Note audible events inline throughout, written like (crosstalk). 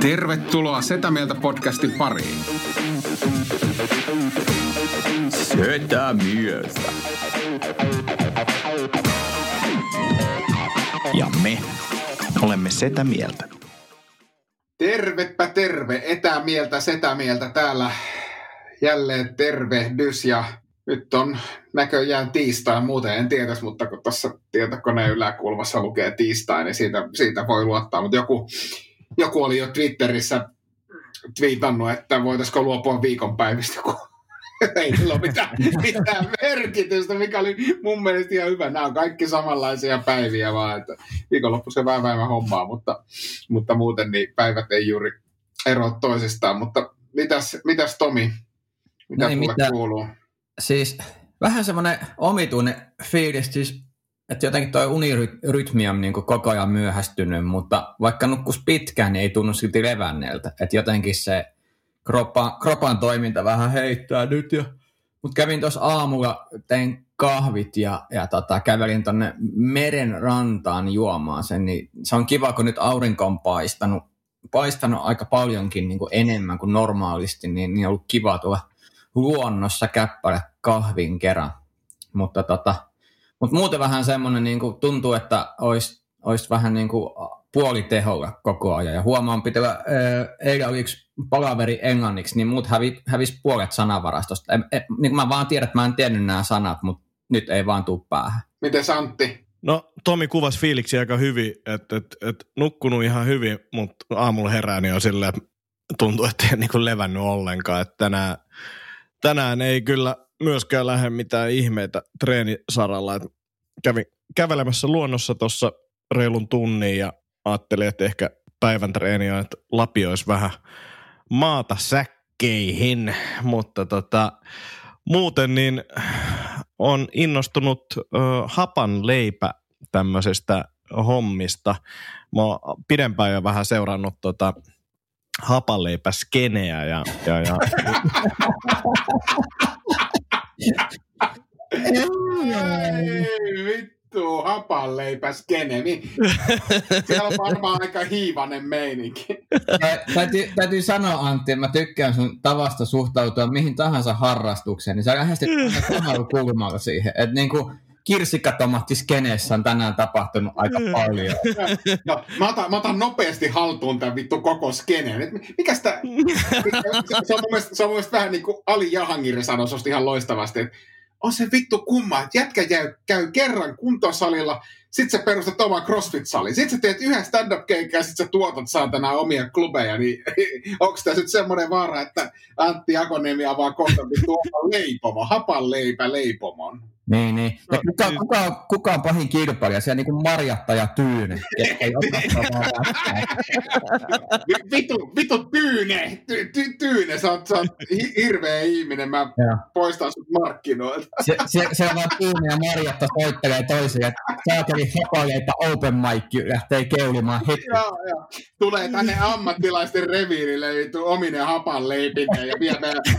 Tervetuloa Setä Mieltä podcastin pariin. Setä mieltä. Ja me olemme Setä mieltä. Tervepä terve, etämieltä, setämieltä täällä. Jälleen tervehdys ja nyt on näköjään tiistai, muuten en tiedä, mutta kun tuossa tietokoneen yläkulmassa lukee tiistai, niin siitä, siitä voi luottaa. Mutta joku, joku oli jo Twitterissä twiitannut, että voitaisiko luopua viikonpäivistä, kun (laughs) ei sillä ole mitään, mitään merkitystä, mikä oli mun mielestä ihan hyvä. Nämä on kaikki samanlaisia päiviä vaan, että viikonloppu se vähän vähemmän hommaa, mutta, mutta muuten niin päivät ei juuri eroa toisistaan. Mutta mitäs, mitäs Tomi, mitä No ei sulle mitään. kuuluu? Siis vähän semmoinen omituinen fiilis, siis, että jotenkin tuo unirytmi on niin koko ajan myöhästynyt, mutta vaikka nukkus pitkään, niin ei tunnu silti levänneeltä. Että jotenkin se kropan, kropan toiminta vähän heittää nyt. Ja... Mutta kävin tuossa aamulla, tein kahvit ja, ja tota, kävelin tonne meren rantaan juomaan sen, niin se on kiva, kun nyt aurinko on paistanut, paistanut aika paljonkin niin kuin enemmän kuin normaalisti, niin, niin on ollut kiva tulla luonnossa käppäillä kahvin kerran. Mutta tota, mut muuten vähän semmoinen niin kuin, tuntuu, että olisi, olisi vähän niin kuin puoliteholla koko ajan. Ja huomaan pitävä, eilen oli yksi palaveri englanniksi, niin muut hävi, hävisi puolet sanavarastosta. En, en, niin mä vaan tiedän, että mä en tiennyt nämä sanat, mutta nyt ei vaan tuu päähän. Miten Antti? No Tomi kuvasi fiiliksi aika hyvin, että et, et nukkunut ihan hyvin, mutta aamulla herää niin on silleen, tuntuu, että ei niinku levännyt ollenkaan. Että tänään, tänään ei kyllä myöskään lähde mitään ihmeitä treenisaralla. Et kävin kävelemässä luonnossa tuossa reilun tunnin ja ajattelin, että ehkä päivän treeni on, että lapioisi vähän maata säkkeihin, mutta tota, muuten niin on innostunut ö, hapan leipä tämmöisestä hommista. Mä oon pidempään jo vähän seurannut tota hapanleipäskeneä ja, ja, ja Ei vittu, hapanleipä skene. Mi- Siellä on varmaan aika hiivanen meininki. Tä- täytyy, täytyy sanoa Antti, että mä tykkään sun tavasta suhtautua mihin tahansa harrastukseen, niin sä lähestyt samalla kulmalla siihen. Että niin kuin kirsikkatomattiskeneessä on tänään tapahtunut aika paljon. (laughs) No, mä, otan, mä otan nopeasti haltuun tämän vittu koko skeneen. Et Mikäs tää? (laughs) (laughs) Se on mun mielestä, se on mun mielestä vähän niin kuin Ali Jahangir sanoi ihan loistavasti, että on se vittu kumma, että jätkä käy, käy kerran kuntosalilla, sit sä perustat oman CrossFit-salin, sit sä teet yhden stand-up-keikan ja sit sä tuotat saatana omia klubeja, niin onko tässä nyt semmoinen vaara, että Antti Akoniemi avaa kohta vittu oman leipomo, hapan leipä leipomon. Niin, niin. Ja No, kuka, siis- kuka, kuka on pahin kilpailija? Siellä niin kuin Marjatta ja Tyyne. ei (laughs) Vitu, vitu Tyyne, ty, ty, Tyyne, sä oot, sä oot hi- hirveä ihminen, mä Joo. poistan sut markkinoilta. Se, se, se on vaan Tyyne ja Marjatta soittelee toisiaan, että saakeli hapaleita open mic lähtee keulimaan heti. Joo, joo. Tulee tänne ammattilaisten reviirille ominen hapan leipinen ja vie meidän... (laughs)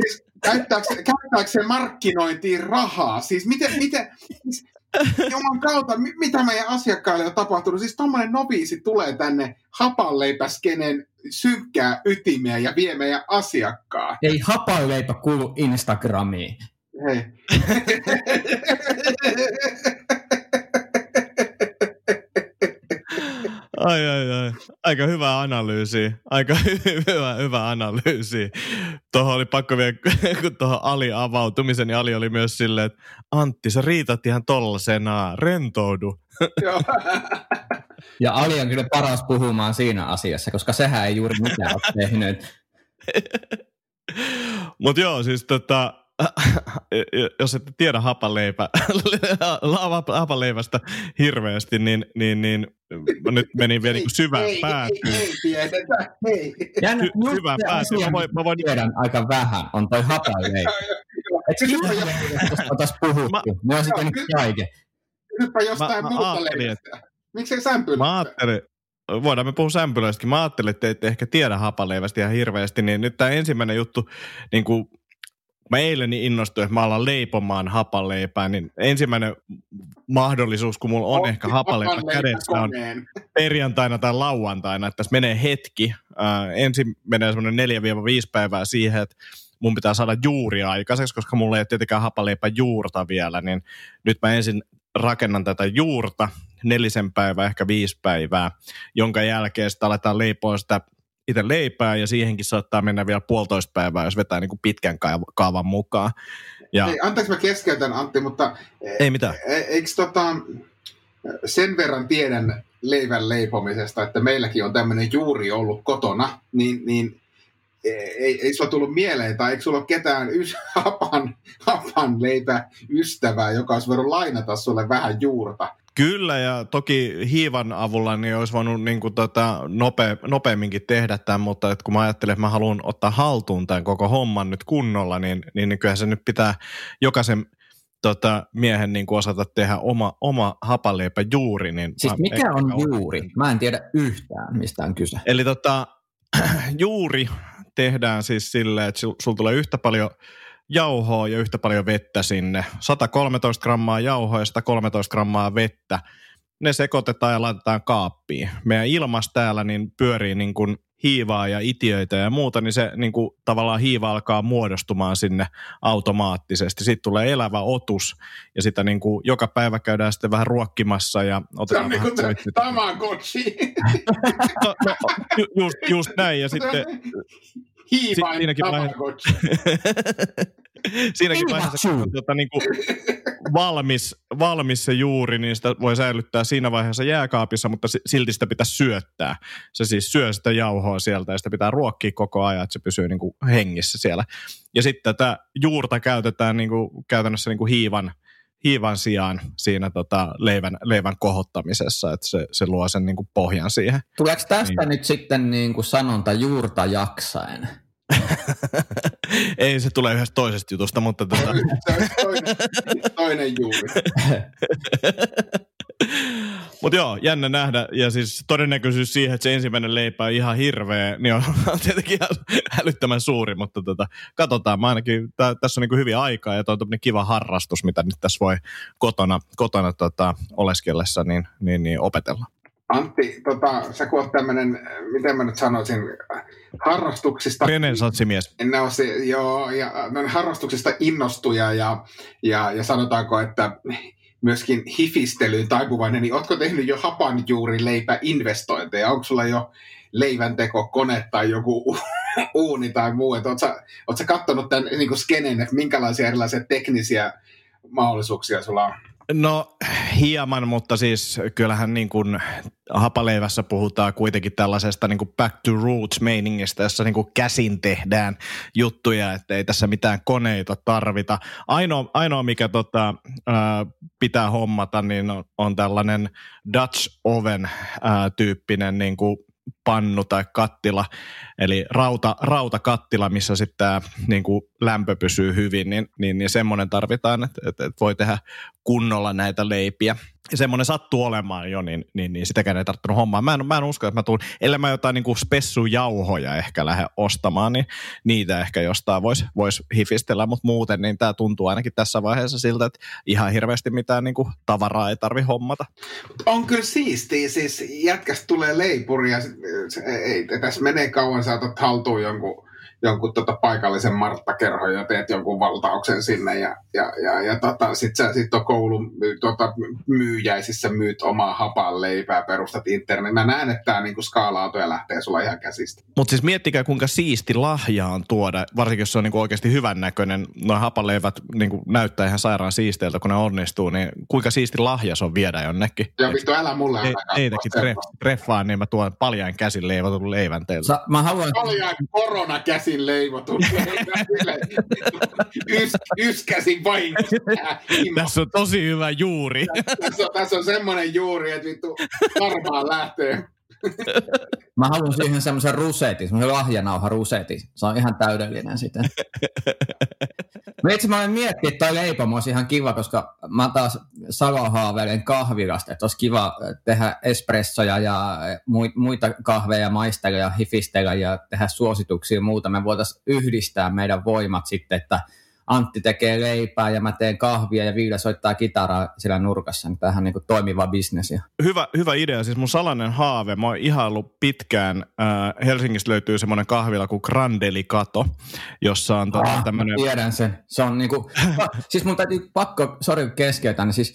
Siis, käyttääkö se markkinointiin rahaa? Siis miten, miten siis, Juman kautta, mi- mitä meidän asiakkaille on tapahtunut? Siis tommonen noviisi tulee tänne hapanleipäskenen synkkää ytimeä ja vie meidän asiakkaan. Ei hapaleipä kuulu Instagramiin. Hei. (laughs) ai, ai, ai. Aika hyvä analyysi. Aika (laughs) hyvä, hyvä analyysi. Tuohon oli pakko vielä, (laughs) kun tuohon Ali avautumisen, niin Ali oli myös silleen, että Antti, sä riitat ihan tollasena, rentoudu. (laughs) Joo. Ja Ali on kyllä paras puhumaan siinä asiassa, koska sehän ei juuri mitään ole tehnyt. Mutta joo, siis tota, jos ette tiedä hapaleipä, (laughs) hapaleivästä hirveästi, niin, niin, niin nyt menin vielä niin syvään ei, päätyyn. Ei, ei ei. Jännä, Hy- just hyvä se pääty. asia, Mä voin- mä voin- tiedän aika vähän, on toi hapaleipä. Et Kysypä, jos oltaisiin puhuttu, Mä- mä olisin tehnyt kaiken. kysypä jostain Mä- muuta leivästä. Miksei sämpylä? Mä ajattelin, voidaan me puhua sämpylöistäkin. Mä ajattelin, että ette ehkä tiedä hapaleivästä ihan hirveästi, niin nyt tämä ensimmäinen juttu, niin kuin mä eilen innostuin, että mä alan leipomaan hapanleipää, niin ensimmäinen mahdollisuus, kun mulla on Otti ehkä hapanleipä hapanleipä kädessä, on perjantaina tai lauantaina, että tässä menee hetki. Äh, ensin menee semmoinen 4-5 päivää siihen, että mun pitää saada juuri aikaiseksi, koska mulla ei ole tietenkään hapanleipä juurta vielä, niin nyt mä ensin rakennan tätä juurta nelisen päivää, ehkä viisi päivää, jonka jälkeen sitten aletaan leipoa sitä itse leipää ja siihenkin saattaa mennä vielä puolitoista päivää, jos vetää niin kuin pitkän kaav- kaavan mukaan. Ja Ei, anteeksi mä keskeytän Antti, mutta ei mitään. e- eikö tota, sen verran tiedän leivän leipomisesta, että meilläkin on tämmöinen juuri ollut kotona, niin, niin e- ei, ei sulla tullut mieleen, tai eikö sulla ole ketään ys, (laughs) hapan, hapan leipä ystävää, joka olisi voinut lainata sulle vähän juurta? Kyllä, ja toki hiivan avulla niin olisi voinut niin kuin, tota, nope, nopeamminkin tehdä tämän, mutta että kun mä ajattelen, että mä haluan ottaa haltuun tämän koko homman nyt kunnolla, niin, niin, kyllähän se nyt pitää jokaisen tota, miehen niin kuin osata tehdä oma, oma hapanleipä juuri. Niin Siis mä- mikä on juuri? Mä en tiedä yhtään, mistä on kyse. Eli tota, (clears throat) juuri tehdään siis silleen, että sul, sul tulee yhtä paljon jauhoa ja yhtä paljon vettä sinne. 113 grammaa jauhoa ja 113 grammaa vettä. Ne sekoitetaan ja laitetaan kaappiin. Meidän ilmas täällä niin pyörii niin kuin hiivaa ja itiöitä ja muuta, niin se niin kuin tavallaan hiiva alkaa muodostumaan sinne automaattisesti. Sitten tulee elävä otus ja sitä niin kuin joka päivä käydään sitten vähän ruokkimassa ja Se otetaan on niin vähän kuin se koitteita. Tamagotchi. no, no, ju- just, just näin ja sitten Hiivain Si- siinäkin vaiheessa-. (laughs) Siinäkin vaiheessa, kun on tota, niin kuin valmis, valmis se juuri, niin sitä voi säilyttää siinä vaiheessa jääkaapissa, mutta si- silti sitä pitää syöttää. Se siis syö sitä jauhoa sieltä ja sitä pitää ruokkia koko ajan, että se pysyy niin kuin hengissä siellä. Ja sitten tätä juurta käytetään niin kuin, käytännössä niin kuin hiivan, hiivan sijaan siinä tota, leivän, leivän kohottamisessa, että se, se luo sen niin kuin pohjan siihen. Tuleeko tästä Niin. nyt sitten niin kuin sanonta juurta jaksaen? (laughs) Ei se tule yhdestä toisesta jutusta, mutta tota, (laughs) Se on toinen, toinen juuri. (laughs) Mutta joo, jännä nähdä. Ja siis todennäköisyys siihen, että se ensimmäinen leipä on ihan hirveä, niin (laughs) on tietenkin ihan älyttömän suuri. Mutta tota, katsotaan. Mä ainakin, tää, tässä on niinku hyvin aikaa ja toi on kiva harrastus, mitä nyt tässä voi kotona, kotona tota, oleskellessa niin, niin, niin opetella. Antti, tota, sä kun oot tämmönen, miten mä nyt sanoisin, harrastuksista... Renesanssimies. No se, joo, ja no, harrastuksista innostuja ja, ja, ja sanotaanko, että myöskin hifistelyyn taipuvainen, niin ootko tehnyt jo hapanjuurileipä investointeja? Onko sulla jo leivänteko kone tai joku uuni tai muu? Että oot, sä, kattonut tämän niin skenen, että minkälaisia erilaisia teknisiä mahdollisuuksia sulla on? No hieman, mutta siis kyllähän niin kuin hapaleivässä puhutaan kuitenkin tällaisesta niin kuin back to roots meiningistä, jossa niin kuin käsin tehdään juttuja, että ei tässä mitään koneita tarvita. Ainoa, ainoa mikä tota, ää, pitää hommata, niin on, on tällainen Dutch oven ää, tyyppinen niin kuin pannu tai kattila, eli rauta, rautakattila, missä sitten tämä niin kuin lämpö pysyy hyvin, niin, niin, niin semmoinen tarvitaan, että, että, voi tehdä kunnolla näitä leipiä. Semmoinen sattuu olemaan jo, niin, niin, niin sitäkään ei tarttunut hommaa. Mä en, mä en usko, että mä tuun, ellei mä jotain niin kuin spessujauhoja ehkä lähde ostamaan, niin niitä ehkä jostain voisi vois hifistellä, mutta muuten niin tämä tuntuu ainakin tässä vaiheessa siltä, että ihan hirveästi mitään niin kuin tavaraa ei tarvi hommata. On kyllä siistiä, siis jätkästä tulee leipuri ja ei, tässä menee kauan, sä otat haltuun jonkun, jonkun tota paikallisen Martta-kerhon ja teet jonkun valtauksen sinne ja, ja, ja, ja tota, sit sä sit on koulun tota, myyjäisissä myyt omaa hapan leipää, perustat internet. Mä näen, että tämä niinku skaalautuu ja lähtee sulla ihan käsistä. Mutta siis miettikää, kuinka siisti lahja on tuoda, varsinkin jos se on niinku oikeasti hyvän näköinen. Nuo hapanleivät niinku näyttää ihan sairaan siisteiltä, kun ne onnistuu, niin kuinka siisti lahja se on viedä jonnekin. Ja vittu, älä mulle Ei, tuo treff, treffaan, niin mä tuon paljain käsin leivotun leivän teiltä. Sa- mä haluan, Paljaan koronakäsin leivotun leivän. (laughs) Silleen, Ys, yskäsin vahingossa. himaan. Tässä on tosi hyvä juuri. tässä, on, tässä on semmoinen juuri, että vittu varmaan lähtee. Mä haluan siihen semmoisen rusetin, semmoisen lahjanauha rusetin. Se on ihan täydellinen sitten. (laughs) Mä itse mä olen miettinyt, että toi leipomo olisi ihan kiva, koska mä taas salohaaveilen kahvilasta, että olisi kiva tehdä espressoja ja mui- muita kahveja maistella ja hifistellä ja tehdä suosituksia ja muuta. Me voitaisiin yhdistää meidän voimat sitten, että Antti tekee leipää ja mä teen kahvia ja Viila soittaa kitaraa siellä nurkassa. Niin tämähän on niin kuin toimiva bisnes. Hyvä, hyvä idea. Siis mun salainen haave, mä oon ihaillut pitkään. Äh, Helsingistä löytyy semmoinen kahvila kuin Grandeli Kato, jossa on tota, Ah, tämmöinen... tiedän sen. Se on niinku, (laughs) siis mun täytyy pakko, sori keskeytän, siis,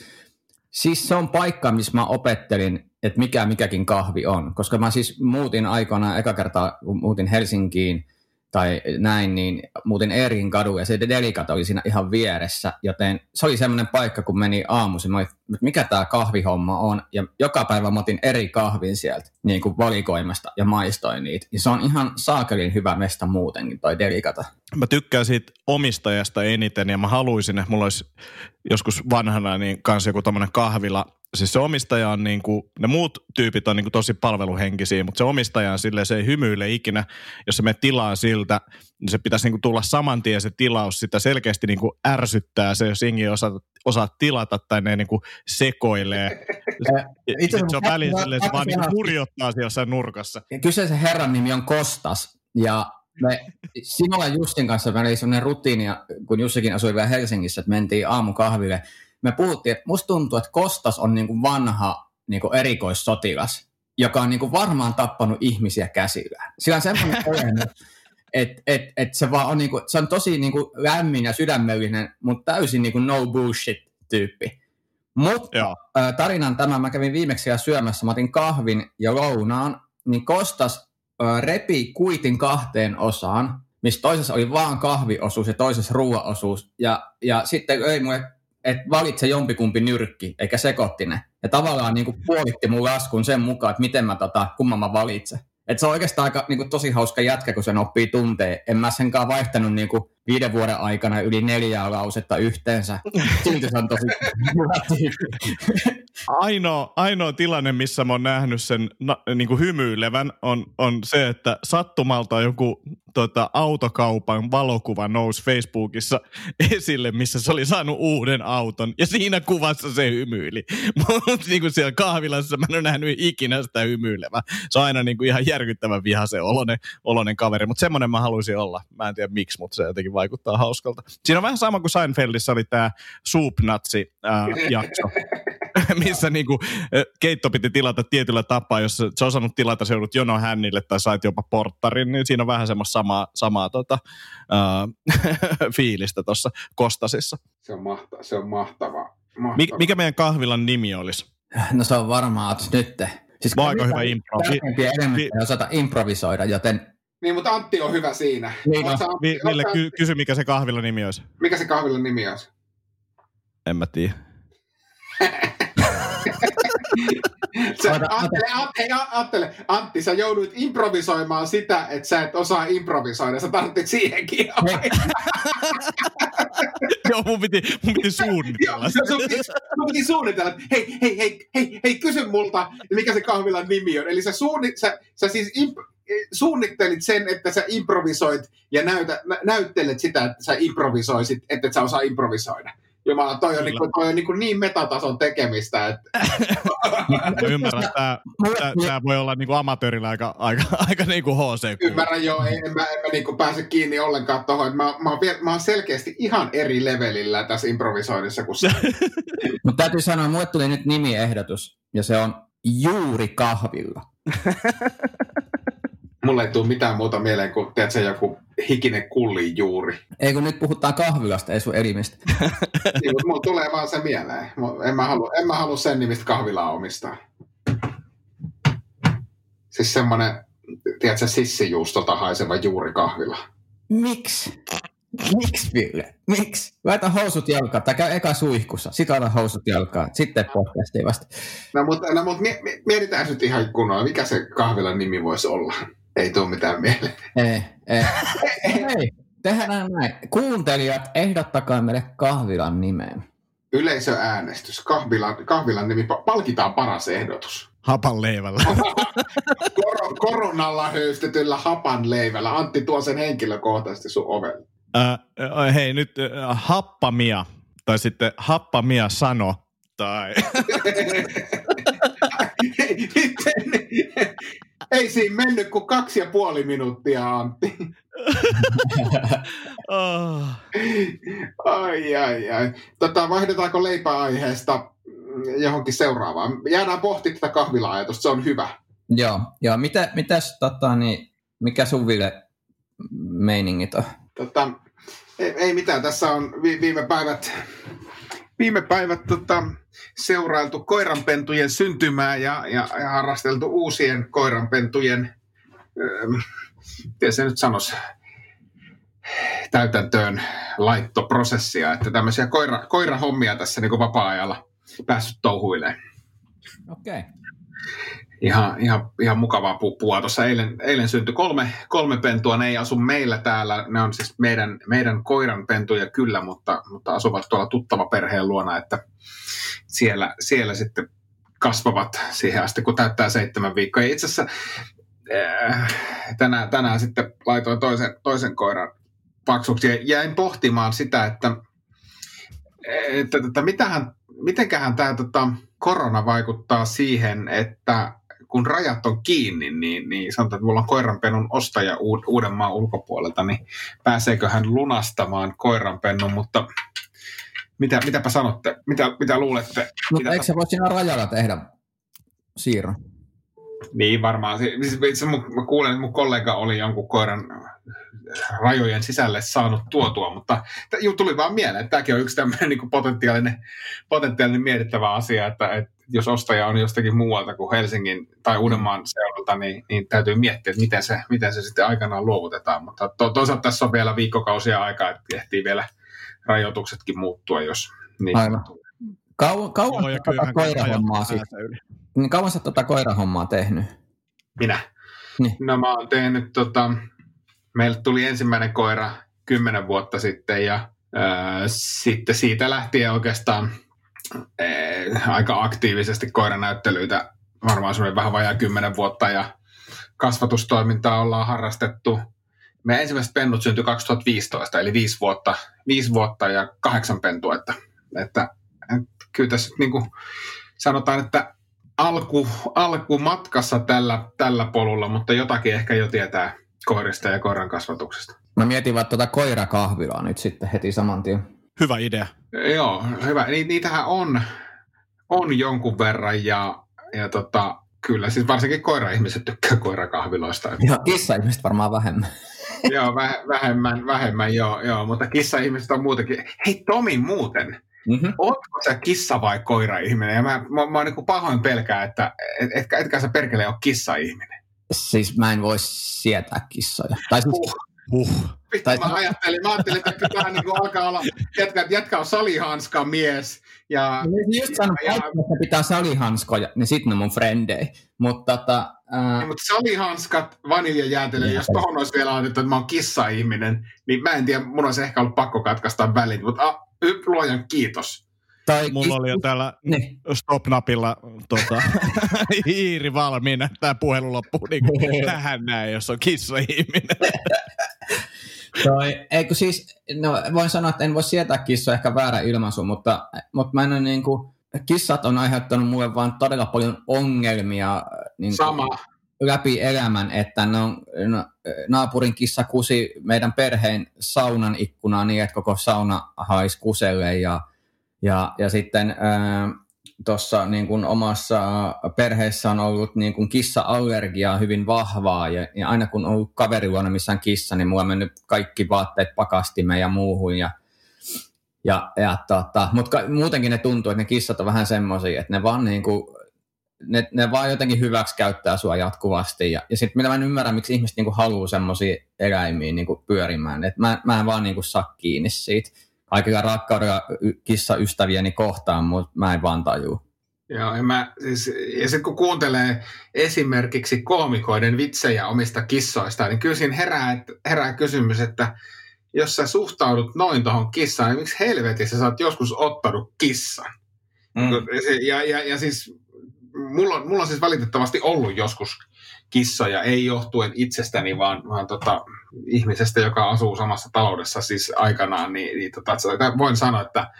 siis se on paikka, missä mä opettelin, että mikä mikäkin kahvi on. Koska mä siis muutin aikoinaan, eka kertaa kun muutin Helsinkiin tai näin, niin muutin Eerin kadu ja se Delikat oli siinä ihan vieressä, joten se oli semmoinen paikka, kun meni aamuisin, mä mikä tämä kahvihomma on, ja joka päivä mä otin eri kahvin sieltä niin kuin valikoimasta ja maistoin niitä. Ja se on ihan saakelin hyvä mesta muutenkin, toi Delikata. mä tykkään siitä omistajasta eniten ja mä haluaisin, että mulla olisi joskus vanhana niin kanssa joku tommonen kahvila. Siis se omistaja on niin kuin, ne muut tyypit on niin kuin tosi palveluhenkisiä, mutta se omistaja on silleen, se ei hymyile ikinä. Jos se me tilaa siltä, niin se pitäisi niin kuin tulla saman tien se tilaus. Sitä selkeästi niin kuin ärsyttää se, jos Ingi osaa, osaa tilata tai ne niin kuin sekoilee. (laughs) Itse se on väliin silleen, se vaan niin kuin siellä jossain nurkassa. kyseisen herran nimi on Kostas, ja me Simola Justin kanssa meillä oli sellainen rutiini, kun Jussikin asui vielä Helsingissä, että mentiin aamukahville. Me puhuttiin, että musta tuntuu, että Kostas on niin kuin vanha niin kuin erikoissotilas, joka on niin kuin varmaan tappanut ihmisiä käsillään. Sillä on semmoinen (laughs) olennus, että et, et se, vaan on niin kuin, se on tosi niin kuin lämmin ja sydämellinen, mutta täysin niin kuin no bullshit tyyppi. Mutta tarinan tämän, mä kävin viimeksi siellä syömässä, mä otin kahvin ja lounaan, niin Kostas repi kuitin kahteen osaan, missä toisessa oli vaan kahviosuus ja toisessa ruoaosuus. Ja, ja sitten ei mulle, että valitse jompikumpi nyrkki, eikä sekoittinen. Ja tavallaan niin kuin puolitti mun laskun sen mukaan, että miten mä tota, kumman mä valitsen. Et se on oikeastaan aika niin kuin, tosi hauska jätkä, kun sen oppii tuntee. En mä senkaan vaihtanut niin kuin, viiden vuoden aikana yli neljää lausetta yhteensä. (laughs) Silti se on tosi. Ainoa, ainoa tilanne, missä mä oon nähnyt sen na, niin kuin hymyilevän, on, on se, että sattumalta joku tota, autokaupan valokuva nousi Facebookissa esille, missä se oli saanut uuden auton, ja siinä kuvassa se hymyili. (laughs) Mutta niin kuin siellä kahvilassa mä en ole nähnyt ikinä sitä hymyilevää. Se on aina niin kuin ihan järkyttävän vihaisen olonen, olonen kaveri, mutta semmoinen mä haluaisin olla. Mä en tiedä miksi, mutta se jotenkin vaikuttaa hauskalta. Siinä on vähän sama kuin Seinfeldissä oli tämä Soup-natsi-jakso (laughs) missä niinku, ö, keitto piti tilata tietyllä tapaa, jos se se osannut tilata, se joudut jonon hännille tai sait jopa porttarin, niin siinä on vähän semmoista samaa, samaa tota, (laughs) fiilistä tuossa Kostasissa. Se on, mahta, se on mahtava. mahtava. Mik, mikä meidän kahvilan nimi olisi? No se on varmaan että nyt. Siis Mä aika hyvä impro. Tärkeimpiä elementtejä osata improvisoida, joten Niin, mutta Antti on hyvä siinä. Niin sä, Antti, Vi, Ville, ky, kysy mikä se kahvilan nimi olisi. Mikä se kahvilan nimi olisi? En mä tiedä. (laughs) Sä, Anttele, Ant, hei, A- Anttele, Antti, sä jouduit improvisoimaan sitä, että sä et osaa improvisoida. Sä tarvitset siihenkin. (laughs) Joo, mun piti, mun piti Joo, suunnitella. sun, sun, piti, sun piti suunnitella, että hei, hei, hei, hei, hei, kysy multa, mikä se kahvilan nimi on. Eli sä, suunni, sä, sä siis imp, suunnittelit sen, että sä improvisoit ja näytä, nä, näyttelet sitä, että sä improvisoisit, että et sä osaa improvisoida. Jumala, toi on, niinku, toi on niinku niin metatason tekemistä, että (laughs) Mä ymmärrän, että tää, tää, tää voi olla niinku amatöörillä aika, aika, aika niinku HC. ymmärrän jo, en, en mä, en mä niinku pääse kiinni ollenkaan tuohon. Mä, mä, oon mä oon selkeästi ihan eri levelillä tässä improvisoinnissa kuin sä. (laughs) mutta täytyy sanoa, mulle tuli nyt nimiehdotus, ja se on juuri kahvilla. (laughs) Mulle ei tule mitään muuta mieleen kuin, tiedätkö, joku hikinen kulli juuri. Ei kun nyt puhutaan kahvilasta, ei sun elimistä. (laughs) Niin, mutta mulla tulee vaan se mieleen. En mä halua, en mä halua sen nimistä kahvilaa omistaa. Siis semmonen, tiedätkö, sissijuustolta haiseva juuri kahvila. Miksi? Miksi, Ville? Miksi? Laita housut jalkaan, tai käy eka suihkussa, sit laita housut jalkaan, sitten podcastiin vasta. No mutta, no, mutta mie- mie- mietitään nyt ihan kunnolla, mikä se kahvilan nimi voisi olla. Ei tule mitään mieleen. Ei, ei. Hei, tehdään näin. Kuuntelijat, ehdottakaa meille kahvilan nimeä. Yleisöäänestys, kahvilan, kahvilan nimi, pa- palkitaan paras ehdotus. Hapan leivällä. (laughs) Kor- koronalla höystetyllä hapan leivällä. Antti tuo sen henkilökohtaisesti sun ovelle. Äh, hei nyt äh, happamia, tai sitten happamia sano, tai (laughs) Ei siinä mennyt kuin kaksi ja puoli minuuttia, Antti. (laughs) oh. Ai, ai, ai. Tota, vaihdetaanko leipäaiheesta johonkin seuraavaan? Jäädään pohtimaan tätä kahvila-ajatusta, se on hyvä. Joo, joo. Mitä, mitäs, tota, niin, mikä sun Ville meiningit on? Tota, ei, ei mitään, tässä on vi, viime päivät, viime päivät tota, seurailtu koiranpentujen syntymää ja, ja, ja harrasteltu uusien koiranpentujen, öö, miten se nyt sanoisi, täytäntöön laittoprosessia, että tämmöisiä koira, koirahommia tässä niin vapaa-ajalla päässyt touhuilemaan. Okei. Okay. Ihan, ihan, ihan mukavaa puppua. Tuossa eilen, eilen syntyi kolme, kolme pentua. Ne ei asu meillä täällä. Ne on siis meidän, meidän koiran pentuja kyllä, mutta, mutta asuvat tuolla tuttava perheen luona, että siellä, siellä sitten kasvavat siihen asti, kun täyttää seitsemän viikkoa. Itse asiassa äh, tänään, tänään sitten laitoin toisen, toisen koiran paksuksi ja jäin pohtimaan sitä, että, että, että mitähän, mitenköhän tämä tota, korona vaikuttaa siihen, että kun rajat on kiinni, niin, niin sanotaan, että mulla on koiranpennun ostaja Uudenmaan ulkopuolelta, niin pääseekö hän lunastamaan koiranpennun, mutta mitä, mitäpä sanotte? Mitä, mitä luulette? No, mitä eikö se voi siinä rajalla tehdä siirron? Niin varmaan. Siis, itse mä kuulen, että mun kollega oli jonkun koiran rajojen sisälle saanut tuotua, mutta tuli vaan mieleen, että tämäkin on yksi tämmöinen niin potentiaalinen, potentiaalinen mietittävä asia, että, että jos ostaja on jostakin muualta kuin Helsingin tai Uudenmaan seudulta, niin, niin täytyy miettiä, että miten se, miten se sitten aikanaan luovutetaan. Mutta to, toisaalta tässä on vielä viikkokausia aikaa, että ehtii vielä rajoituksetkin muuttua, jos niin Aivan. Kauan, kauan Joo, tätä koirahommaa siis. Niin kauan sä tätä koirahommaa tehnyt? Minä? Niin. No mä oon tehnyt, tota, meille tuli ensimmäinen koira kymmenen vuotta sitten ja ää, sitten siitä lähtien oikeastaan aika aktiivisesti koiranäyttelyitä, varmaan semmoinen vähän vajaa kymmenen vuotta ja kasvatustoimintaa ollaan harrastettu. Me ensimmäiset pennut syntyi 2015, eli viisi vuotta, viisi vuotta ja kahdeksan pentua, että, että, että kyllä tässä niin kuin sanotaan, että alku, alku matkassa tällä, tällä polulla, mutta jotakin ehkä jo tietää koirista ja koiran kasvatuksesta. Mä mietin vaan tuota koirakahvilaa nyt sitten heti saman tien. Hyvä idea. Joo, hyvä. Ni, niitähän on, on jonkun verran ja, ja tota, kyllä siis varsinkin koira-ihmiset tykkää koirakahviloista. Joo, kissa-ihmiset varmaan vähemmän. (laughs) joo, väh, vähemmän, vähemmän joo, joo, mutta kissa-ihmiset on muutenkin. Hei Tomi muuten, Mm-hmm. Oletko sä kissa vai koira-ihminen? Ja mä, mä, mä niin pahoin pelkää, että et, etkä, etkä sä perkele ole kissa-ihminen. Siis mä en voi sietää kissoja. Tai siis, uh. Uh. tai... mä ajattelin, mä ajattelin, että tämä niin kuin alkaa olla, jätkä, jätkä on salihanska mies. Ja, no, niin just sanon, ja, että pitää salihanskoja, niin sitten ne mun frendei. Mutta tota, ää... niin, mutta salihanskat, vaniljajäätelö, jos tohon olisi vielä annettu, että mä oon kissa-ihminen, niin mä en tiedä, mun olisi ehkä ollut pakko katkaista välit, mutta a, luojan kiitos. Tai Mulla oli jo täällä niin. stop-napilla tota, (laughs) hiiri valmiina, tämä puhelu loppuu niin kuin (laughs) tähän näin, jos on kissa-ihminen. (laughs) Toi, eikö siis, no voin sanoa, että en voi sietää kissoa, ehkä väärä ilmaisu, mutta, mutta mä en ole niin kuin, kissat on aiheuttanut mulle vaan todella paljon ongelmia niin kuin, Sama. läpi elämän, että no, no, naapurin kissa kusi meidän perheen saunan ikkunaa niin, että koko sauna haisi kuselle ja, ja, ja sitten tuossa niin kuin omassa perheessä on ollut niin kuin kissa-allergiaa hyvin vahvaa ja, ja aina kun on ollut kaveriluona missä on kissa, niin mulla on mennyt kaikki vaatteet pakastimeen ja muuhun ja ja, ja tota, mutta muutenkin ne tuntuu, että ne kissat on vähän semmoisia, että ne vaan niin kuin, ne, ne vaan jotenkin hyväksi käyttää sua jatkuvasti. Ja, ja sitten mitä mä en ymmärrä, miksi ihmiset niin haluaa semmoisia eläimiä niin pyörimään. Et mä, mä en vaan niin saa kiinni siitä aika rakkaudella kissaystäviäni kohtaan, mutta mä en vaan tajua. Joo, ja, mä, siis, ja sitten kun kuuntelee esimerkiksi koomikoiden vitsejä omista kissoista, niin kyllä siinä herää, herää kysymys, että jos sä suhtaudut noin tuohon kissaan, niin miksi helvetissä sä oot joskus ottanut kissan? Mm. Ja, ja, ja siis mulla, mulla on siis valitettavasti ollut joskus kissoja, ei johtuen itsestäni, vaan, vaan tota, ihmisestä, joka asuu samassa taloudessa siis aikanaan, niin, niin tota, voin sanoa, että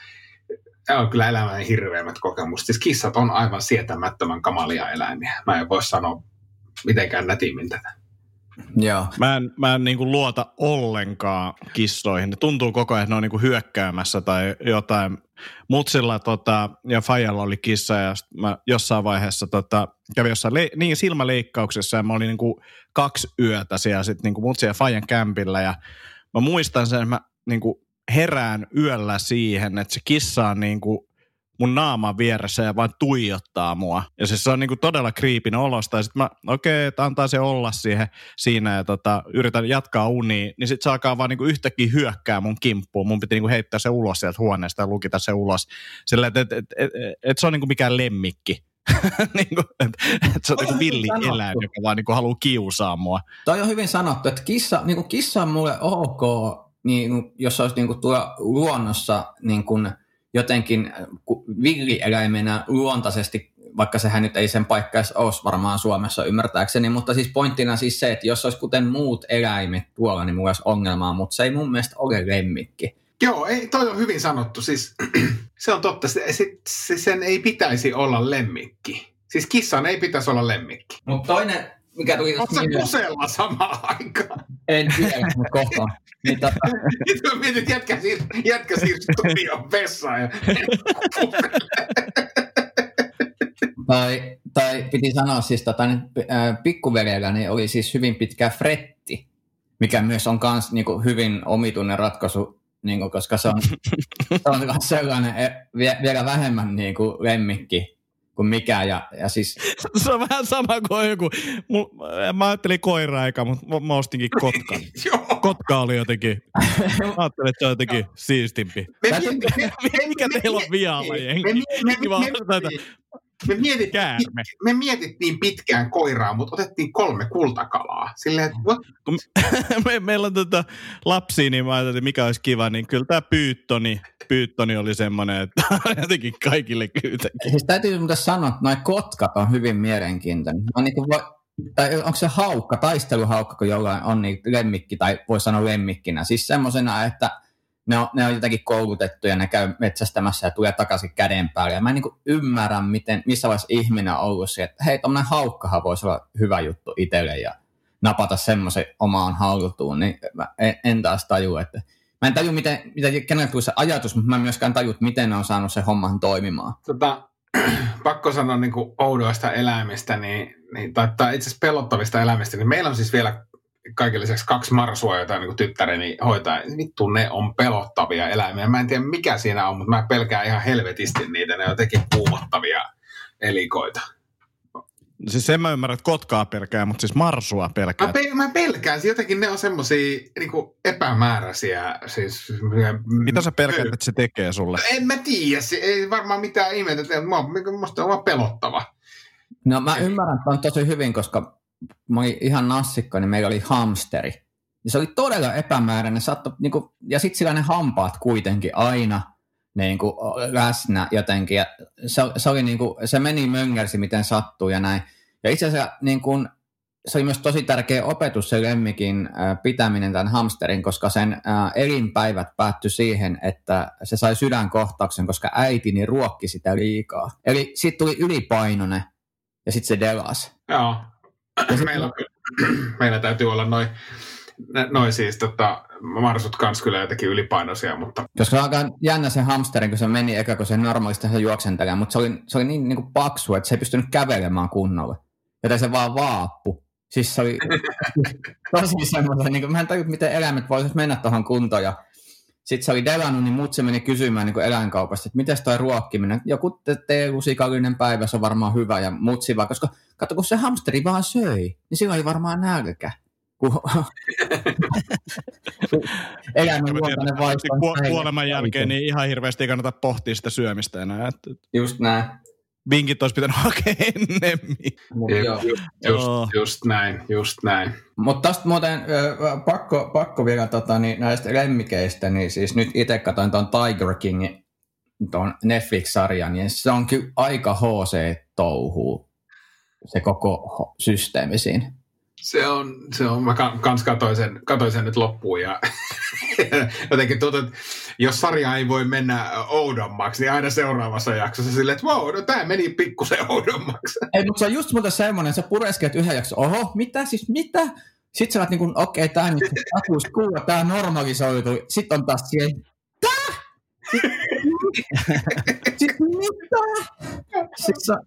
on kyllä elämän hirveimmät kokemukset. Siis kissat on aivan sietämättömän kamalia eläimiä. Mä en voi sanoa mitenkään nätimmin tätä. Joo. Mä en, mä en niinku luota ollenkaan kissoihin. Ne tuntuu koko ajan, että ne on niinku hyökkäämässä tai jotain. Mutsilla tota, ja Fajalla oli kissa ja mä jossain vaiheessa tota, kävin jossain le- niin silmäleikkauksessa ja mä olin niinku kaksi yötä siellä sit niinku Mutsin ja Fajan kämpillä ja mä muistan sen, että mä niinku herään yöllä siihen, että se kissa on niinku mun naaman vieressä ja vaan tuijottaa mua. Ja siis se on niinku todella kriipin olosta. Ja sit mä, okei, okay, että antaa se olla siihen, siinä ja tota, yritän jatkaa unia. Niin sit se alkaa vaan niinku yhtäkkiä hyökkää mun kimppuun. Mun piti niinku heittää se ulos sieltä huoneesta ja lukita se ulos. Sillä että et, et, et, et se on niinku mikään lemmikki. (laughs) niinku, et, et se on niinku villi eläin, joka vaan niinku haluaa kiusaa mua. Toi on hyvin sanottu, että kissa, niinku kissa on mulle ok, niin, jos olisi niinku tuolla luonnossa niin kuin jotenkin villieläimenä luontaisesti, vaikka sehän nyt ei sen paikka edes olisi varmaan Suomessa ymmärtääkseni, mutta siis pointtina siis se, että jos olisi kuten muut eläimet tuolla, niin mulla olisi ongelmaa, mutta se ei mun mielestä ole lemmikki. Joo, ei, toi on hyvin sanottu. Siis, (clears throat) se on totta, se, se, sen ei pitäisi olla lemmikki. Siis kissan ei pitäisi olla lemmikki. Mutta toinen, mikä tuli Oletko sä kusella samaan aikaan? En tiedä, mutta kohta. Niin tota... (laughs) Nyt mä mietin, että jätkä, siir- jätkä siirsi studion vessaan. Ja... (laughs) tai, tai piti sanoa siis, tota, niin, äh, pikkuveljellä niin oli siis hyvin pitkä fretti, mikä myös on kans niin kuin, hyvin omituinen ratkaisu, niin kuin, koska se on, se on sellainen e, vielä vähemmän niin kuin, lemmikki kuin mikä. Ja, ja siis... (laughs) Se on vähän sama kuin joku, mä ajattelin koiraa eikä, mutta mä ostinkin kotkan. (laughs) Kotka oli jotenkin, mä ajattelin, että se on jotenkin siistimpi. (laughs) Mikä teillä on vialla, jengi? Me mietittiin, me mietittiin pitkään koiraa, mutta otettiin kolme kultakalaa. Silleen, että what? Kun me, (laughs) meillä on tota lapsia, niin mä ajattelin, mikä olisi kiva, niin kyllä tämä pyyttoni, pyyttoni oli semmoinen, että (laughs) jotenkin kaikille kyytäkin. Siis täytyy muuten sanoa, että noin kotkat on hyvin mielenkiintoinen. On niin voi, tai onko se haukka, taisteluhaukka, kun jollain on niin lemmikki, tai voi sanoa lemmikkinä. Siis semmoisena, että ne on, ne on jotenkin koulutettu ja ne käy metsästämässä ja tulee takaisin käden päälle. Ja mä en niin ymmärrä, miten, missä vaiheessa ihminen on ollut se, että hei, tuommoinen haukkahan voisi olla hyvä juttu itselle ja napata semmoisen omaan haltuun. Niin mä en, en taas taju, että Mä en taju, miten, miten kenelle tuli se ajatus, mutta mä en myöskään taju, miten ne on saanut se homman toimimaan. Tota, (clears throat) pakko sanoa niin kuin oudoista eläimistä, niin, niin, tai, tai itse asiassa pelottavista eläimistä, niin meillä on siis vielä kaiken lisäksi kaksi marsua, joita niin tyttäreni hoitaa. Vittu, ne on pelottavia eläimiä. Mä en tiedä mikä siinä on, mutta mä pelkään ihan helvetisti niitä. Ne on jotenkin kuumottavia elikoita. Siis sen mä ymmärrän, että kotkaa pelkää, mutta siis marsua pelkää. Mä, pel- mä pelkään. Siis jotenkin ne on semmosia niin epämääräisiä. Siis, Mitä sä pelkäät, että se tekee sulle? En mä tiedä. Se ei varmaan mitään ihmettä. Musta on pelottava. No mä ymmärrän että on tosi hyvin, koska mä olin ihan nassikko, niin meillä oli hamsteri. Ja se oli todella epämääräinen. Saatto, niin kuin, ja sitten sillä ne hampaat kuitenkin aina niin kuin, läsnä jotenkin. Ja se, se, oli, niin kuin, se meni möngersi, miten sattuu ja näin. Ja itse asiassa niin kuin, se oli myös tosi tärkeä opetus se lemmikin pitäminen tämän hamsterin, koska sen elinpäivät päättyi siihen, että se sai sydänkohtauksen, koska äitini ruokki sitä liikaa. Eli sitten tuli ylipainoinen ja sitten se delas. Joo, meillä, (clears throat) meillä täytyy olla noin noi siis tota, marsut kans kyllä jotenkin ylipainoisia, mutta... Koska se on aika jännä se hamsteri, kun se meni eka, kun se normaalisti se juoksentelee, mutta se oli, se oli niin, niin kuin paksu, että se ei pystynyt kävelemään kunnolla. Joten se vaan vaappu. Siis se oli (laughs) tosi semmoinen, niin kuin, mä en tajua, miten eläimet voisivat mennä tuohon kuntoon. Ja sitten se oli delannut, niin mut se meni kysymään niin eläinkaupasta, että miten toi ruokkiminen, joku teelusikallinen päivä, se on varmaan hyvä ja mutsi vaan, koska katso, kun se hamsteri vaan söi, niin sillä oli varmaan nälkä. (laughs) eläimen luontainen vaisto. Kuoleman jälkeen niin ihan hirveästi ei kannata pohtia sitä syömistä enää. Just näin. Vinkit olisi pitänyt (laughs) hakea ennemmin. Just, just, just näin, just näin. Mutta tästä muuten pakko, pakko vielä tota, niin näistä lemmikeistä, niin siis nyt itse katsoin tuon Tiger King, tuon Netflix-sarjan, niin se on kyllä aika HC-touhuu, se koko systeemi siinä. Se on, se on mä kans katoin sen, katoin sen nyt loppuun ja (laughs) jotenkin tuntuu, että jos sarja ei voi mennä oudommaksi, niin aina seuraavassa jaksossa silleen, että wow, no tämä meni pikkusen oudommaksi. Ei, mutta se on just muuten semmoinen, sä pureskelet yhden jakson, oho, mitä siis, mitä? Sitten sä oot niin kuin, okei, okay, tämä nyt status quo, tämä normalisoitu. Sitten on taas siihen, tää? Sitten (laughs) mitä? Sitten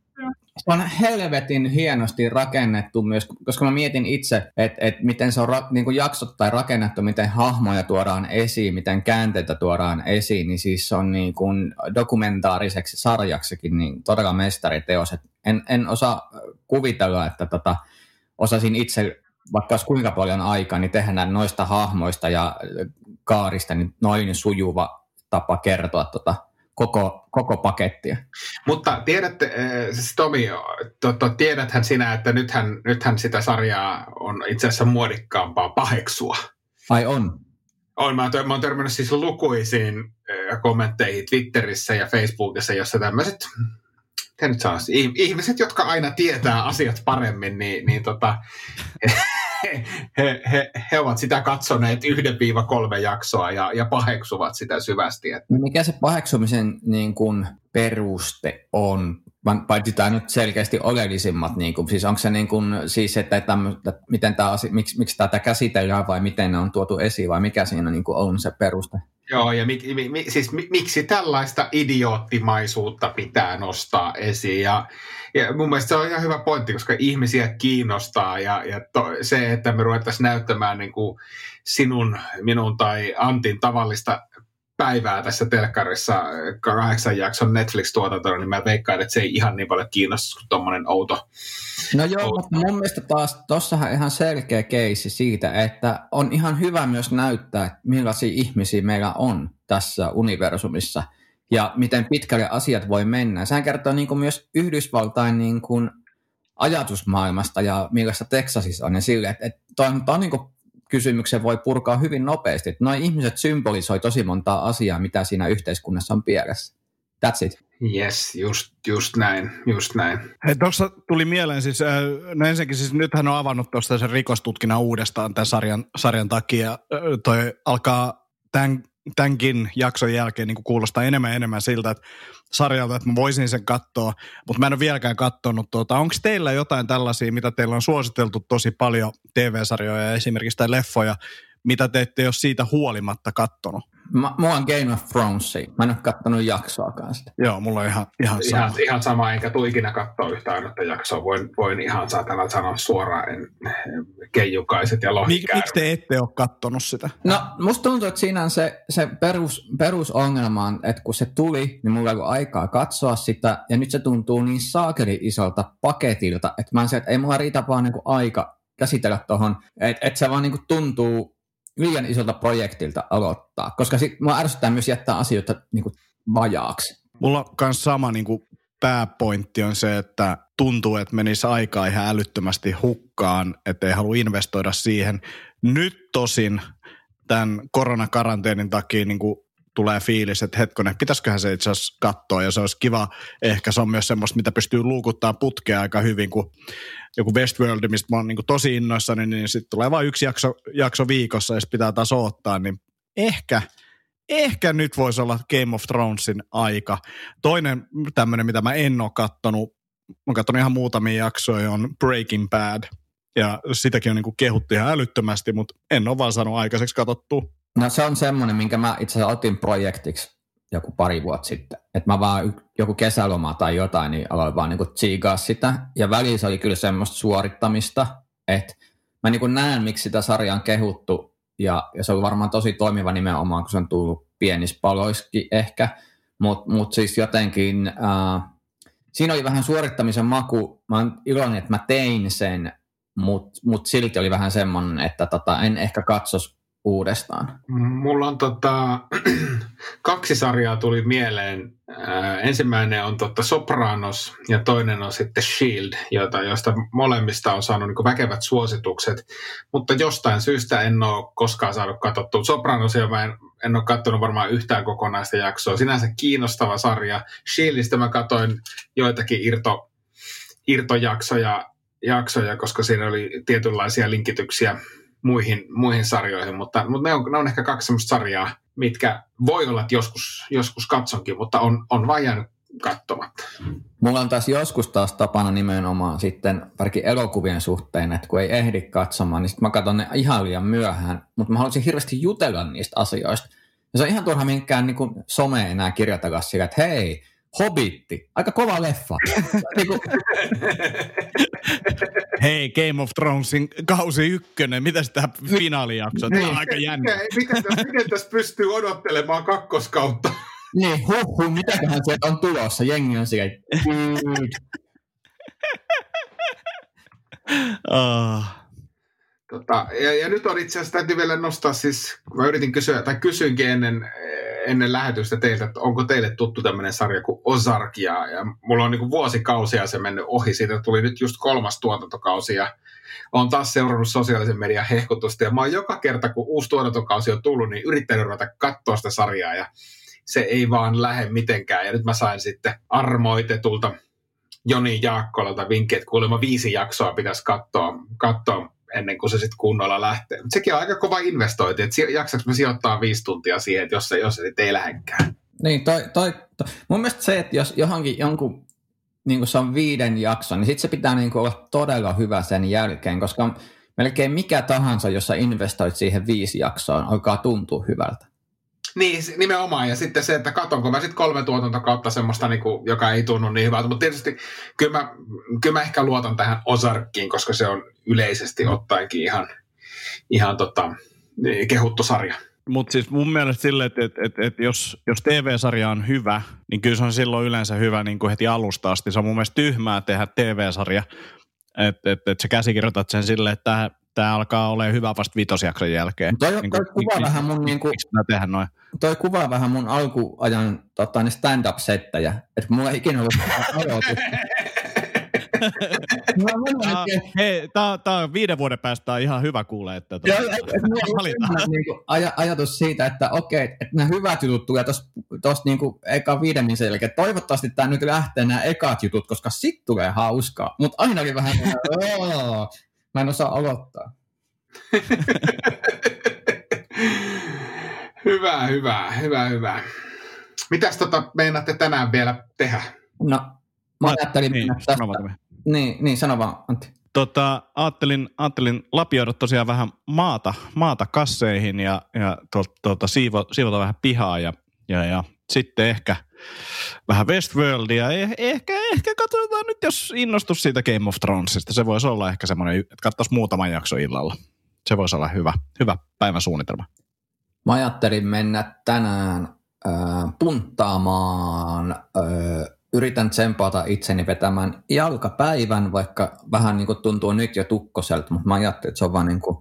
se, on helvetin hienosti rakennettu myös, koska mä mietin itse, että, että miten se on ra, niin kuin jaksottain rakennettu, miten hahmoja tuodaan esiin, miten käänteitä tuodaan esiin, niin siis se on niin kuin dokumentaariseksi sarjaksekin niin todella mestariteos. Et en, en osaa kuvitella, että tota, osasin itse vaikka olisi kuinka paljon aikaa, niin tehdään noista hahmoista ja kaarista niin noin sujuva tapa kertoa tota koko, koko pakettia. Mutta tiedätte, siis Tomi, to, to, tiedäthän sinä, että nythän, nythän sitä sarjaa on itse asiassa muodikkaampaa paheksua. Ai on? On, mä, mä oon törmännyt siis lukuisiin kommentteihin Twitterissä ja Facebookissa, jossa tämmöiset nyt saa, ihmiset, jotka aina tietää asiat paremmin, niin, niin tota, (laughs) he, he, he, ovat sitä katsoneet 1-3 jaksoa ja, ja paheksuvat sitä syvästi. Että. Mikä se paheksumisen niin kuin, peruste on? Paitsi tämä nyt selkeästi oleellisimmat, niin kuin, siis onko se niin kuin, siis, että, että, että miten tämä, miksi, miksi tätä käsitellään vai miten ne on tuotu esiin vai mikä siinä niin kuin on se peruste? Joo, ja mi, mi, mi, siis mi, miksi tällaista idioottimaisuutta pitää nostaa esiin. Ja, ja mun mielestä se on ihan hyvä pointti, koska ihmisiä kiinnostaa ja, ja to, se, että me ruvettaisiin näyttämään niin kuin sinun, minun tai Antin tavallista päivää tässä telkkarissa kahdeksan jakson Netflix-tuotantona, niin mä veikkaan, että se ei ihan niin paljon kiinnosta kuin tuommoinen outo. No joo, outo. mutta mun mielestä taas tuossahan ihan selkeä keisi siitä, että on ihan hyvä myös näyttää, millaisia ihmisiä meillä on tässä universumissa ja miten pitkälle asiat voi mennä. Sehän kertoo niin kuin myös Yhdysvaltain niin kuin ajatusmaailmasta ja millaista Texasissa on ja sille, että, että toi on, toi on niin kuin kysymyksen voi purkaa hyvin nopeasti. Noin ihmiset symbolisoi tosi montaa asiaa, mitä siinä yhteiskunnassa on pielessä. That's it. Yes, just, just näin, just näin. Hei, tuossa tuli mieleen siis, äh, no ensinnäkin siis nythän on avannut tuosta sen rikostutkinnan uudestaan tämän sarjan, sarjan takia. Äh, toi alkaa tämän tämänkin jakson jälkeen niin kuulostaa enemmän ja enemmän siltä, että sarjalta, että mä voisin sen katsoa, mutta mä en ole vieläkään katsonut. Tuota. Onko teillä jotain tällaisia, mitä teillä on suositeltu tosi paljon TV-sarjoja ja esimerkiksi tai leffoja, mitä te ette ole siitä huolimatta kattonut? Mä, mulla on Game of Thrones. Mä en ole kattonut jaksoakaan sitä. Joo, mulla on ihan, ihan sama. Ihan, ihan sama, enkä tule ikinä katsoa yhtään ainutta jaksoa. Voin, voin ihan saatana sanoa suoraan, en, keijukaiset ja lohikäärit. Miksi te ette ole kattonut sitä? No, musta tuntuu, että siinä on se, se perus, perusongelma, on, että kun se tuli, niin mulla ei ollut aikaa katsoa sitä, ja nyt se tuntuu niin saakeli isolta paketilta, että mä en se, että ei mulla riitä vaan niin aika käsitellä tuohon, että et se vaan niin tuntuu liian isolta projektilta aloittaa, koska sit mua ärsyttää myös jättää asioita niin kuin vajaaksi. Mulla on myös sama niin kuin pääpointti on se, että tuntuu, että menisi aikaa ihan älyttömästi hukkaan, että ei halua investoida siihen. Nyt tosin tämän koronakaranteenin takia niin kuin tulee fiilis, että hetkonen, pitäisiköhän se itse asiassa katsoa ja se olisi kiva. Ehkä se on myös semmoista, mitä pystyy luukuttaa putkea aika hyvin, kun joku Westworld, mistä mä oon niin tosi innoissani, niin sitten tulee vain yksi jakso, jakso viikossa ja pitää taas ottaa, niin ehkä, ehkä nyt voisi olla Game of Thronesin aika. Toinen tämmöinen, mitä mä en ole kattonut, mä kattonut ihan muutamia jaksoja, on Breaking Bad. Ja sitäkin on niin kehuttu ihan älyttömästi, mutta en ole vaan saanut aikaiseksi katsottua. No se on semmoinen, minkä mä itse asiassa otin projektiksi joku pari vuotta sitten. Että mä vaan joku kesäloma tai jotain, niin aloin vaan niinku tsiigaa sitä. Ja välissä oli kyllä semmoista suorittamista, että mä niinku näen, miksi sitä sarjaa on kehuttu. Ja, ja se on varmaan tosi toimiva nimenomaan, kun se on tullut pienissä paloiskin ehkä. Mutta mut siis jotenkin, äh, siinä oli vähän suorittamisen maku. Mä oon iloinen, että mä tein sen, mutta mut silti oli vähän semmoinen, että tota, en ehkä katsos uudestaan? Mulla on tota, (clears throat) kaksi sarjaa tuli mieleen. Ensimmäinen on tota Sopranos ja toinen on sitten Shield, jota, josta molemmista on saanut niin väkevät suositukset, mutta jostain syystä en ole koskaan saanut katsottua. Sopranosia mä en, en ole katsonut varmaan yhtään kokonaista jaksoa. Sinänsä kiinnostava sarja. Shieldistä mä katsoin joitakin irto, irtojaksoja, jaksoja, koska siinä oli tietynlaisia linkityksiä muihin, muihin sarjoihin, mutta, mutta ne, on, ne on ehkä kaksi sellaista sarjaa, mitkä voi olla, että joskus, joskus katsonkin, mutta on, on vain jäänyt katsomatta. Mulla on taas joskus taas tapana nimenomaan sitten varsinkin elokuvien suhteen, että kun ei ehdi katsomaan, niin sitten mä katson ne ihan liian myöhään, mutta mä haluaisin hirveästi jutella niistä asioista. Ja se on ihan turha minkään niin some enää kirjoittaa sillä, että hei, Hobitti, aika kova leffa. (laughs) niin kuin, Hei, Game of Thronesin kausi ykkönen, mitä sitä finaalijaksoa? Tämä on aika jännä. Miten, miten, tässä- miten tässä pystyy odottelemaan kakkoskautta? niin, huh, huh, mitäköhän sieltä on tulossa? Jengi on siellä, "Dude." Tota, ja, ja, nyt on itse asiassa täytyy vielä nostaa siis, kun mä yritin kysyä, tai kysyinkin ennen, ennen lähetystä teiltä, että onko teille tuttu tämmöinen sarja kuin Ozark, ja, mulla on niin vuosikausia se mennyt ohi, siitä tuli nyt just kolmas tuotantokausi, ja on taas seurannut sosiaalisen median hehkutusta, ja mä oon joka kerta, kun uusi tuotantokausi on tullut, niin yrittänyt ruveta katsoa sitä sarjaa, ja se ei vaan lähde mitenkään, ja nyt mä sain sitten armoitetulta Joni Jaakkolalta vinkki, että kuulemma viisi jaksoa pitäisi katsoa, katsoa ennen kuin se sitten kunnolla lähtee. Mutta sekin on aika kova investointi, että jaksaks mä sijoittaa viisi tuntia siihen, jos se, jos se sitten ei lähdekään. Niin, toi, toi, toi, mun mielestä se, että jos johonkin jonkun, niin kuin se on viiden jakson, niin sitten se pitää niin kuin olla todella hyvä sen jälkeen, koska melkein mikä tahansa, jos sä investoit siihen viisi jaksoon, alkaa tuntua hyvältä. Niin, nimenomaan. Ja sitten se, että katonko mä sitten kolme tuotantokautta semmoista, niin kuin, joka ei tunnu niin hyvältä. Mutta tietysti kyllä mä, kyllä mä ehkä luotan tähän Ozarkkiin, koska se on yleisesti ottaenkin ihan, ihan tota, kehuttu sarja. Mutta siis mun mielestä silleen, että et, et, et jos, jos TV-sarja on hyvä, niin kyllä se on silloin yleensä hyvä niin kuin heti alusta asti. Se on mun mielestä tyhmää tehdä TV-sarja, että et, et sä käsikirjoitat sen silleen, että tämä, tämä alkaa olemaan hyvä vasta vitosjakson jälkeen. Toi, Niin toi kuin- kuvaa miksi- vähän mun, niin kuin, tehdä noin? toi kuvaa vähän mun alkuajan tota, ne stand-up-settejä, että mulla ei ikinä ollut. (laughs) Mulla on viiden vuoden päästä on ihan hyvä kuulla, että... Sellainen niinku aja, ajatus siitä, että okei, että nämä hyvät jutut tulee tuossa niinku eka viiden sen jälkeen. Toivottavasti tämä nyt lähtee nämä ekat jutut, koska sit tulee hauskaa. Mutta ainakin vähän, (laughs) "Oo, mä en osaa aloittaa. (laughs) hyvä, hyvä, hyvä, hyvä. Mitäs tota meinaatte tänään vielä tehdä? No, mä ajattelin Niin, mennä tästä. sano vaan. Niin, niin, sano vaan, Antti. Tota, ajattelin, ajattelin lapioida tosiaan vähän maata, maata kasseihin ja, ja tuolta, tuolta siivo, siivota vähän pihaa ja, ja, ja sitten ehkä vähän Westworldia. Eh, ehkä, ehkä katsotaan nyt, jos innostus siitä Game of Thronesista. Se voisi olla ehkä semmoinen, että katsoisi muutaman jakso illalla. Se voisi olla hyvä, hyvä päivän suunnitelma. Mä ajattelin mennä tänään äh, punttaamaan, äh, yritän tsempata itseni vetämään jalkapäivän, vaikka vähän niin kuin tuntuu nyt jo tukkoselta, mutta mä ajattelin, että se on vaan niin kuin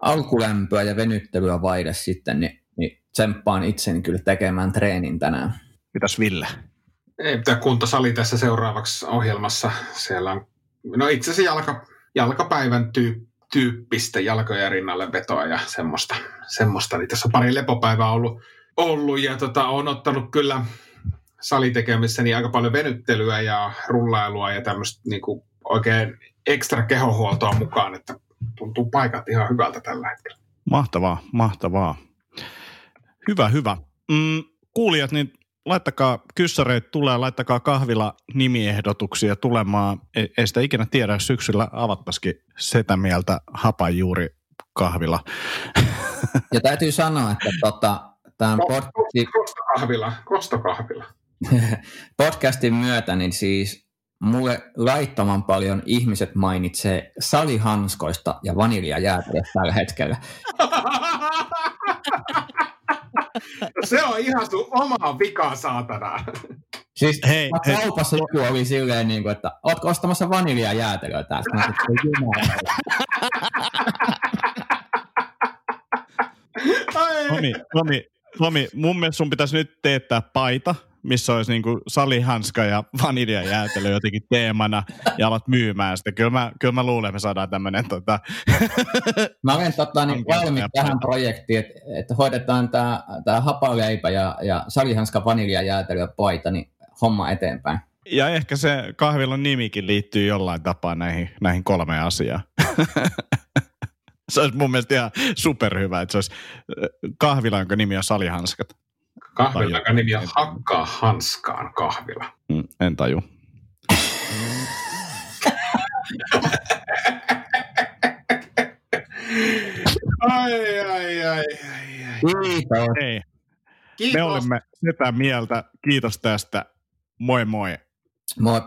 alkulämpöä ja venyttelyä vaide sitten, niin, niin tsemppaan itseni kyllä tekemään treenin tänään. Mitäs Ville? Ei pitää kuntosali tässä seuraavaksi ohjelmassa. Siellä on, no itse asiassa jalka, jalkapäivän tyy, tyyppistä jalkoja rinnalle vetoa ja semmoista. semmoista. Niin tässä on pari lepopäivää ollut, ollut ja tota, on ottanut kyllä salitekemissäni niin aika paljon venyttelyä ja rullailua ja tämmöistä niin kuin oikein ekstra kehohuoltoa mukaan, että tuntuu paikat ihan hyvältä tällä hetkellä. Mahtavaa, mahtavaa. Hyvä, hyvä. Mm, kuulijat, niin laittakaa kyssäreitä tulee, laittakaa kahvila nimiehdotuksia tulemaan. Ei, ei sitä ikinä tiedä, jos syksyllä avattaisikin setä mieltä hapanjuuri kahvila. Ja täytyy sanoa, että tota, tämän podcastin, Kostokahvila, kostokahvila. (laughs) podcastin myötä, niin siis mulle laittoman paljon ihmiset mainitsee salihanskoista ja vaniljajäätelöstä tällä hetkellä. (laughs) (laughs) Se on ihan sun oma vika, saatana. Siis Hei, hei. kaupassa joku oli silleen, niin kuin, että ootko ostamassa vaniljajäätelöä tästä? Mä. Tomi, Tomi, Tomi, mun mielestä sun pitäisi nyt teettää paita, missä olisi niinku salihanska ja vaniljajäätelö jotenkin teemana ja alat myymään sitä. Kyllä mä, kyllä mä luulen, että me saadaan tämmöinen tota, (laughs) Mä olen tota, niin valmis ja tähän projektiin, että, että hoidetaan tämä tää hapaleipä ja, ja salihanska vaniljajäätelö paita, niin homma eteenpäin. Ja ehkä se kahvilan nimikin liittyy jollain tapaa näihin, näihin kolmeen asiaan. (laughs) se olisi mun mielestä ihan superhyvä, että se olisi kahvila, jonka nimi on Salihanskat. Kahvilla nimiä Hakkaa hanskaan kahvila. Mm, en taju. ai, ai, ai, ai, ai. Kiitos. Ei. Kiitos. Me olemme sitä mieltä. Kiitos tästä. Moi moi. Moi.